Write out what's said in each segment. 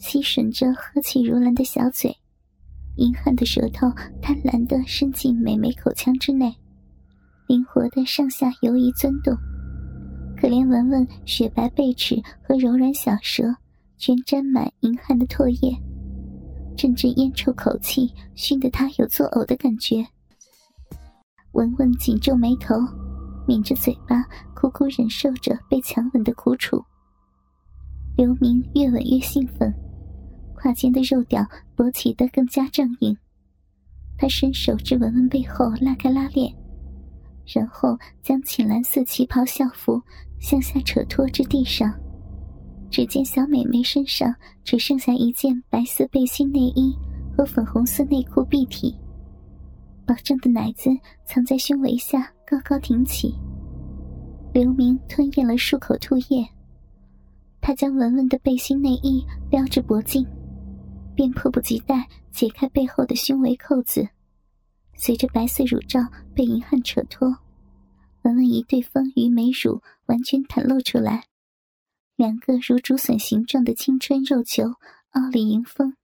吸吮着呵气如兰的小嘴，银汉的舌头贪婪地伸进美眉口腔之内，灵活地上下游移钻动。可怜文文雪白背齿和柔软小舌，全沾满银汉的唾液，阵阵烟臭口气熏得他有作呕的感觉。文文紧皱眉头，抿着嘴巴，苦苦忍受着被强吻的苦楚。刘明越吻越兴奋。胯间的肉屌勃起得更加正硬，他伸手至文文背后拉开拉链，然后将浅蓝色旗袍校服向下扯脱至地上。只见小美眉身上只剩下一件白色背心内衣和粉红色内裤蔽体，饱胀的奶子藏在胸围下高高挺起。刘明吞咽了数口吐液，他将文文的背心内衣撩至脖颈。便迫不及待解开背后的胸围扣子，随着白色乳罩被银汉扯脱，文文一对丰腴美乳完全袒露出来，两个如竹笋形状的青春肉球傲立迎风，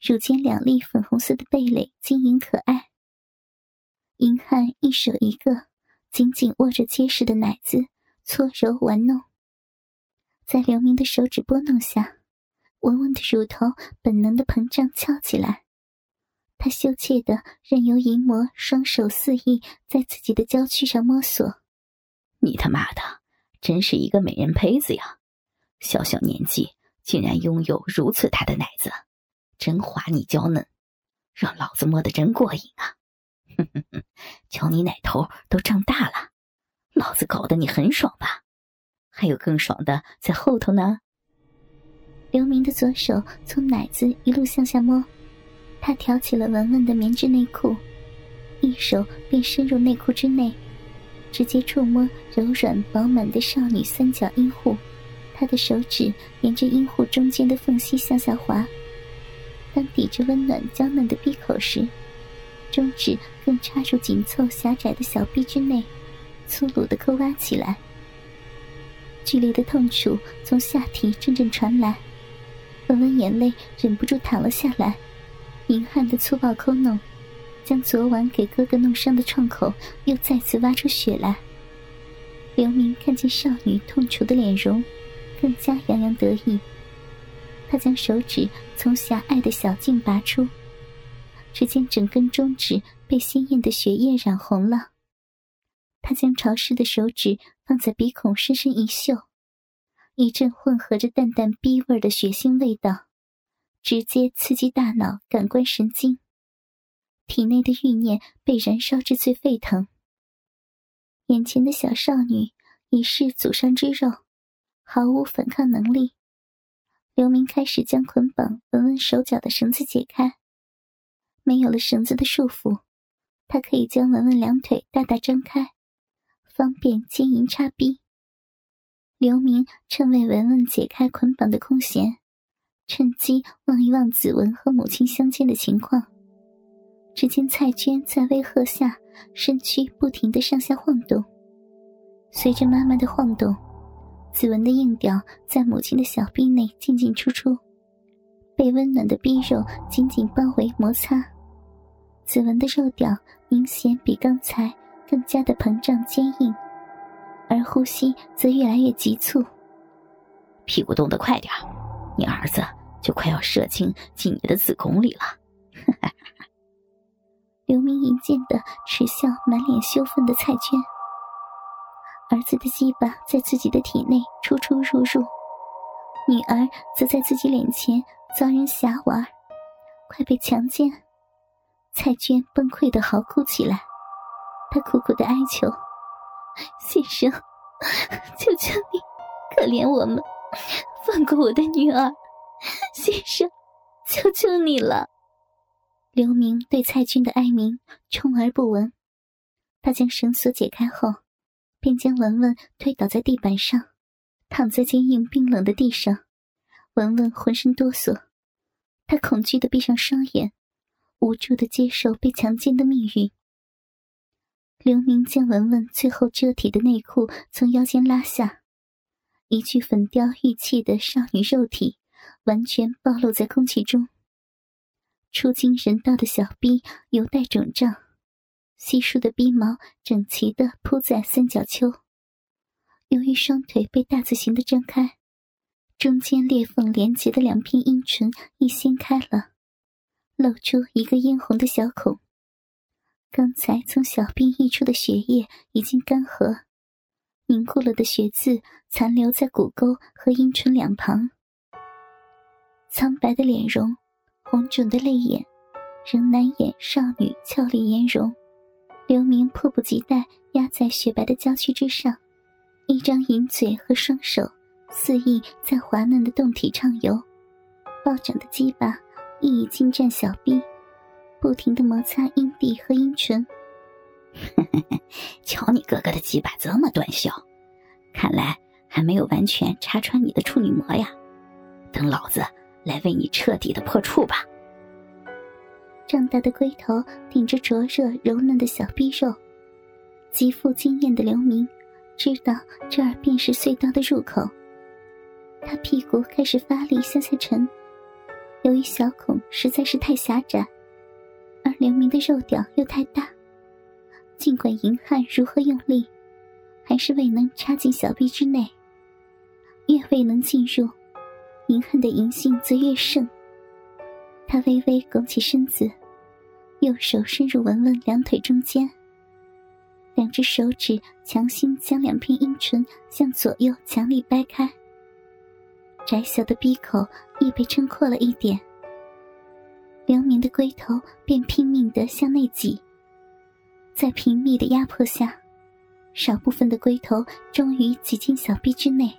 乳尖两粒粉红色的蓓蕾晶莹可爱。银汉一手一个，紧紧握着结实的奶子，搓揉玩弄，在刘明的手指拨弄下。文文的乳头本能的膨胀翘起来，他羞怯的任由淫魔双手肆意在自己的娇躯上摸索。你他妈的真是一个美人胚子呀！小小年纪竟然拥有如此大的奶子，真滑腻娇嫩，让老子摸得真过瘾啊！哼哼哼，瞧你奶头都胀大了，老子搞得你很爽吧？还有更爽的在后头呢。刘明的左手从奶子一路向下摸，他挑起了文文的棉质内裤，一手便伸入内裤之内，直接触摸柔软饱满的少女三角阴户。他的手指沿着阴户中间的缝隙向下滑，当抵着温暖娇嫩的闭口时，中指更插入紧凑狭窄的小臂之内，粗鲁的抠挖起来。剧烈的痛楚从下体阵阵传来。文文眼泪忍不住淌了下来，银汉的粗暴抠弄，将昨晚给哥哥弄伤的创口又再次挖出血来。刘明看见少女痛楚的脸容，更加洋洋得意。他将手指从狭隘的小径拔出，只见整根中指被鲜艳的血液染红了。他将潮湿的手指放在鼻孔深深一嗅。一阵混合着淡淡逼味的血腥味道，直接刺激大脑感官神经，体内的欲念被燃烧至最沸腾。眼前的小少女已是祖上之肉，毫无反抗能力。刘明开始将捆绑文文手脚的绳子解开，没有了绳子的束缚，他可以将文文两腿大大张开，方便奸淫插逼。刘明趁为文文解开捆绑的空闲，趁机望一望子文和母亲相见的情况。只见蔡娟在威吓下，身躯不停的上下晃动。随着妈妈的晃动，子文的硬屌在母亲的小臂内进进出出，被温暖的逼肉紧紧包围摩擦。子文的肉屌明显比刚才更加的膨胀坚硬。而呼吸则越来越急促，屁股动得快点你儿子就快要射精进你的子宫里了。刘明一见的耻笑满脸羞愤的蔡娟，儿子的鸡巴在自己的体内出出入入，女儿则在自己脸前遭人挟玩，快被强奸。蔡娟崩溃的嚎哭起来，她苦苦的哀求。先生，求求你，可怜我们，放过我的女儿。先生，求求你了！刘明对蔡军的哀鸣充耳不闻。他将绳索解开后，便将文文推倒在地板上，躺在坚硬冰冷的地上。文文浑身哆嗦，他恐惧的闭上双眼，无助的接受被强奸的命运。刘明将文文最后遮体的内裤从腰间拉下，一具粉雕玉砌的少女肉体完全暴露在空气中。出惊人道的小臂犹带肿胀，稀疏的鼻毛整齐地铺在三角丘。由于双腿被大字形的张开，中间裂缝连接的两片阴唇一掀开了，露出一个殷红的小孔。刚才从小臂溢出的血液已经干涸，凝固了的血渍残留在骨沟和阴唇两旁。苍白的脸容，红肿的泪眼，仍难掩少女俏丽颜容。刘明迫不及待压在雪白的娇躯之上，一张银嘴和双手肆意在滑嫩的胴体畅游，暴涨的鸡巴亦已侵占小臂。不停的摩擦阴蒂和阴唇，瞧你哥哥的鸡巴这么短小，看来还没有完全插穿你的处女膜呀。等老子来为你彻底的破处吧。胀大的龟头顶着灼热柔嫩的小臂肉，极富经验的刘明知道这儿便是隧道的入口。他屁股开始发力向下沉，由于小孔实在是太狭窄。而刘明的肉屌又太大，尽管银汉如何用力，还是未能插进小臂之内。越未能进入，银汉的淫性则越盛。他微微拱起身子，右手伸入文文两腿中间，两只手指强行将两片阴唇向左右强力掰开，窄小的鼻口亦被撑阔了一点。刘明的龟头便拼命的向内挤，在频密的压迫下，少部分的龟头终于挤进小臂之内。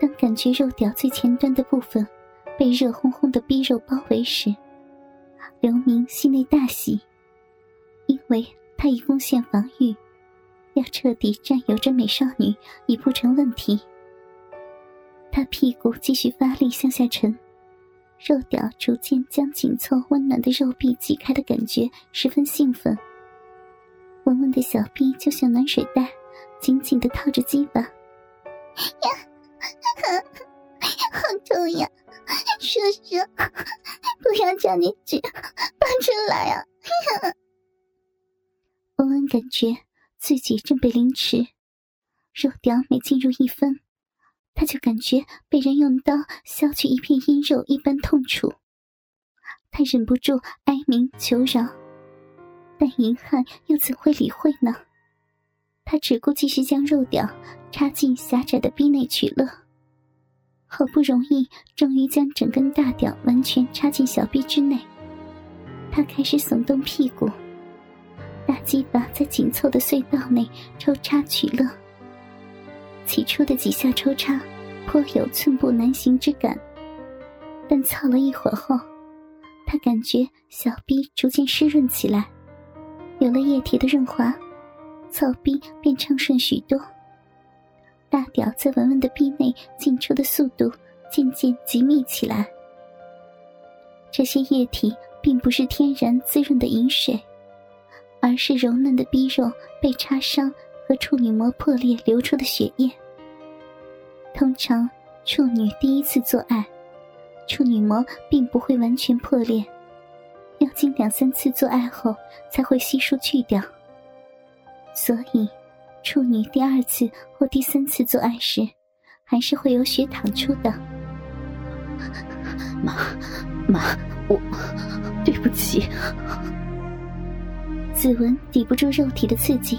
当感觉肉屌最前端的部分被热烘烘的逼肉包围时，刘明心内大喜，因为他已攻陷防御，要彻底占有这美少女已不成问题。他屁股继续发力向下沉。肉屌逐渐将紧凑温暖的肉壁挤开的感觉十分兴奋。文文的小臂就像暖水袋，紧紧的套着鸡巴。呀，好痛呀！叔叔，不要叫你纸拔出来啊！文文感觉自己正被凌迟，肉屌每进入一分。他就感觉被人用刀削去一片阴肉一般痛楚，他忍不住哀鸣求饶，但银汉又怎会理会呢？他只顾继续将肉屌插进狭窄的逼内取乐。好不容易，终于将整根大屌完全插进小臂之内，他开始耸动屁股，大鸡巴在紧凑的隧道内抽插取乐。起初的几下抽插，颇有寸步难行之感。但操了一会儿后，他感觉小臂逐渐湿润起来，有了液体的润滑，操逼便畅顺许多。大屌在文文的臂内进出的速度渐渐紧密起来。这些液体并不是天然滋润的饮水，而是柔嫩的逼肉被插伤。和处女膜破裂流出的血液。通常，处女第一次做爱，处女膜并不会完全破裂，要经两三次做爱后才会悉数去掉。所以，处女第二次或第三次做爱时，还是会有血淌出的。妈，妈，我对不起。子文抵不住肉体的刺激。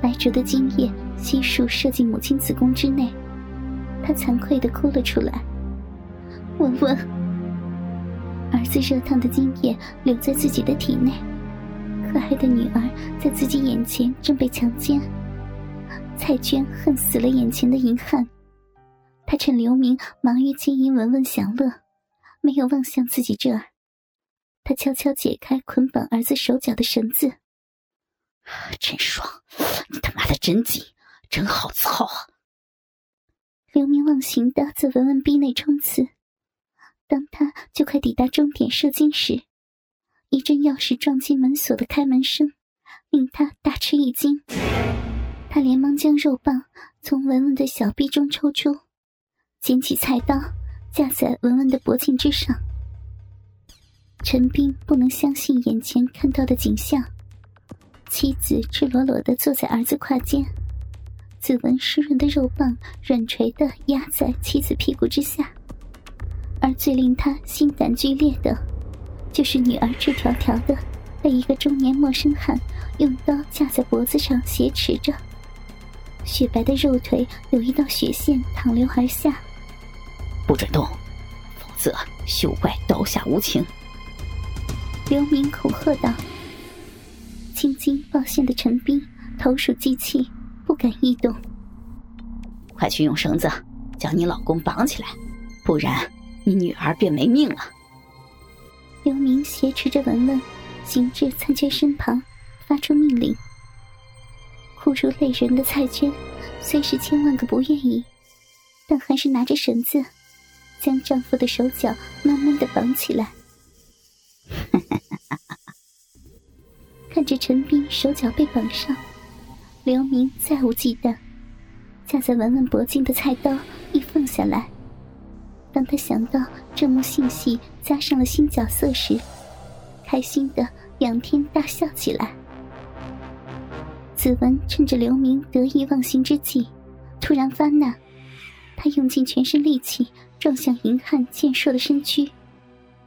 白灼的精液悉数射进母亲子宫之内，他惭愧的哭了出来。文文，儿子热烫的精液留在自己的体内，可爱的女儿在自己眼前正被强奸。蔡娟恨死了眼前的淫汉，她趁刘明忙于经营文文享乐，没有望向自己这儿。他悄悄解开捆绑儿子手脚的绳子，真爽！你他妈的真紧，真好操啊！流明忘形的在文文逼内冲刺。当他就快抵达终点射精时，一阵钥匙撞击门锁的开门声令他大吃一惊。他连忙将肉棒从文文的小臂中抽出，捡起菜刀架在文文的脖颈之上。陈斌不能相信眼前看到的景象：妻子赤裸裸的坐在儿子胯间，子文湿润的肉棒软垂的压在妻子屁股之下。而最令他心胆俱裂的，就是女儿赤条条的被一个中年陌生汉用刀架在脖子上挟持着，雪白的肉腿有一道血线淌流而下。不准动，否则休怪刀下无情。刘明恐吓道。青筋暴现的陈斌投鼠忌器，不敢异动。快去用绳子将你老公绑起来，不然。你女儿便没命了。刘明挟持着文文，行至蔡娟身旁，发出命令。哭出泪人的蔡娟，虽是千万个不愿意，但还是拿着绳子，将丈夫的手脚慢慢的绑起来。看着陈斌手脚被绑上，刘明再无忌惮，架在文文脖颈的菜刀一放下来。当他想到这幕性戏加上了新角色时，开心的仰天大笑起来。子文趁着刘明得意忘形之际，突然发难，他用尽全身力气撞向银汉健硕的身躯。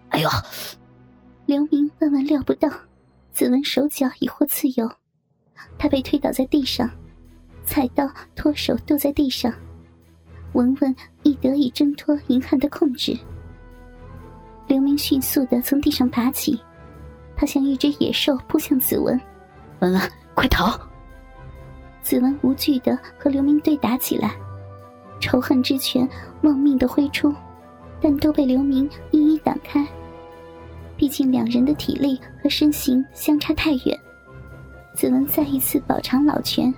哎呦！刘明万万料不到，子文手脚已获自由，他被推倒在地上，菜刀脱手剁在地上。文文亦得以挣脱银汉的控制。刘明迅速的从地上爬起，他像一只野兽扑向子文。文文，快逃！子文无惧的和刘明对打起来，仇恨之拳忘命的挥出，但都被刘明一一挡开。毕竟两人的体力和身形相差太远。子文再一次饱尝老拳，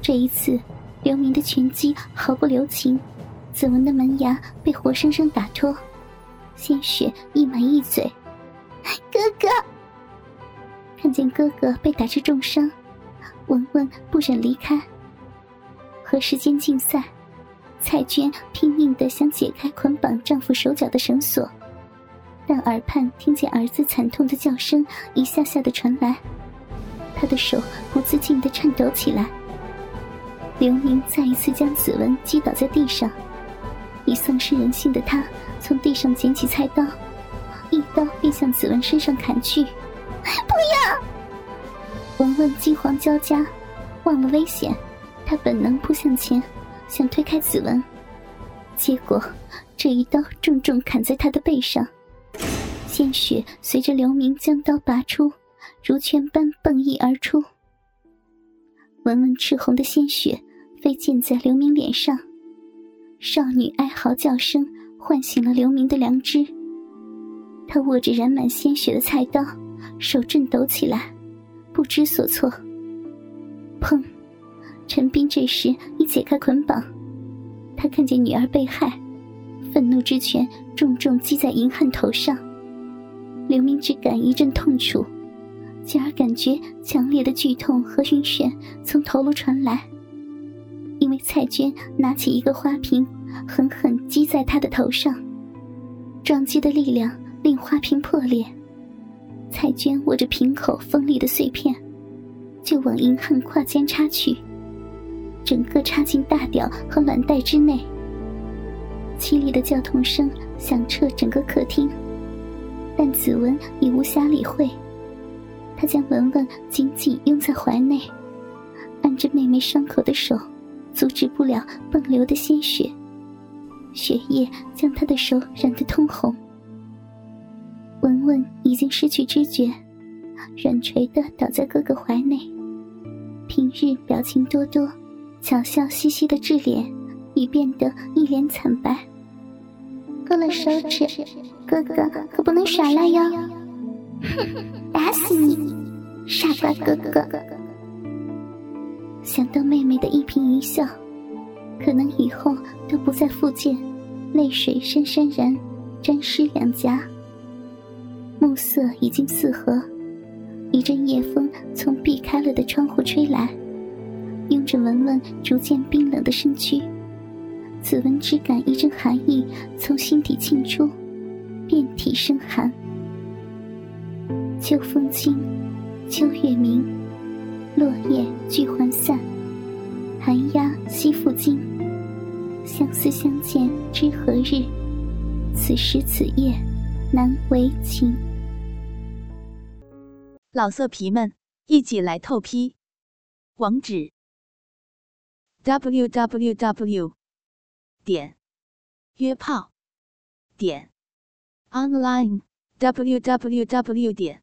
这一次。刘明的拳击毫不留情，子文的门牙被活生生打脱，鲜血溢满一嘴。哥哥，看见哥哥被打致重伤，文文不忍离开。和时间竞赛，蔡娟拼命的想解开捆绑丈夫手脚的绳索，但耳畔听见儿子惨痛的叫声一下下的传来，他的手不自禁的颤抖起来。刘明再一次将子文击倒在地上，已丧失人性的他从地上捡起菜刀，一刀便向子文身上砍去。不要！文文惊慌交加，忘了危险，他本能扑向前，想推开子文，结果这一刀重重砍在他的背上，鲜血随着刘明将刀拔出，如泉般迸溢而出。文文赤红的鲜血。飞溅在刘明脸上，少女哀嚎叫声唤醒了刘明的良知。他握着染满鲜血的菜刀，手震抖起来，不知所措。砰！陈斌这时已解开捆绑，他看见女儿被害，愤怒之拳重重击在银汉头上。刘明只感一阵痛楚，继而感觉强烈的剧痛和晕眩从头颅传来。因为蔡娟拿起一个花瓶，狠狠击在他的头上，撞击的力量令花瓶破裂。蔡娟握着瓶口锋利的碎片，就往银汉胯间插去，整个插进大屌和卵袋之内。凄厉的叫痛声响彻整个客厅，但子文已无暇理会，他将文文紧紧拥在怀内，按着妹妹伤口的手。阻止不了迸流的鲜血，血液将他的手染得通红。文文已经失去知觉，软垂的倒在哥哥怀内。平日表情多多、巧笑嘻嘻的智脸已变得一脸惨白。割了手指，哥哥可不能耍赖哟！哼，打死你，傻瓜哥哥！想到妹妹的一颦一笑，可能以后都不再复见，泪水潸潸然沾湿两颊。暮色已经四合，一阵夜风从避开了的窗户吹来，拥着文文逐渐冰冷的身躯。子文只感一阵寒意从心底沁出，遍体生寒。秋风清，秋月明，落叶聚还散，寒鸦栖复惊。相思相见知何日？此时此夜难为情。老色皮们，一起来透批！网址：w w w. 点约炮点 online w w w. 点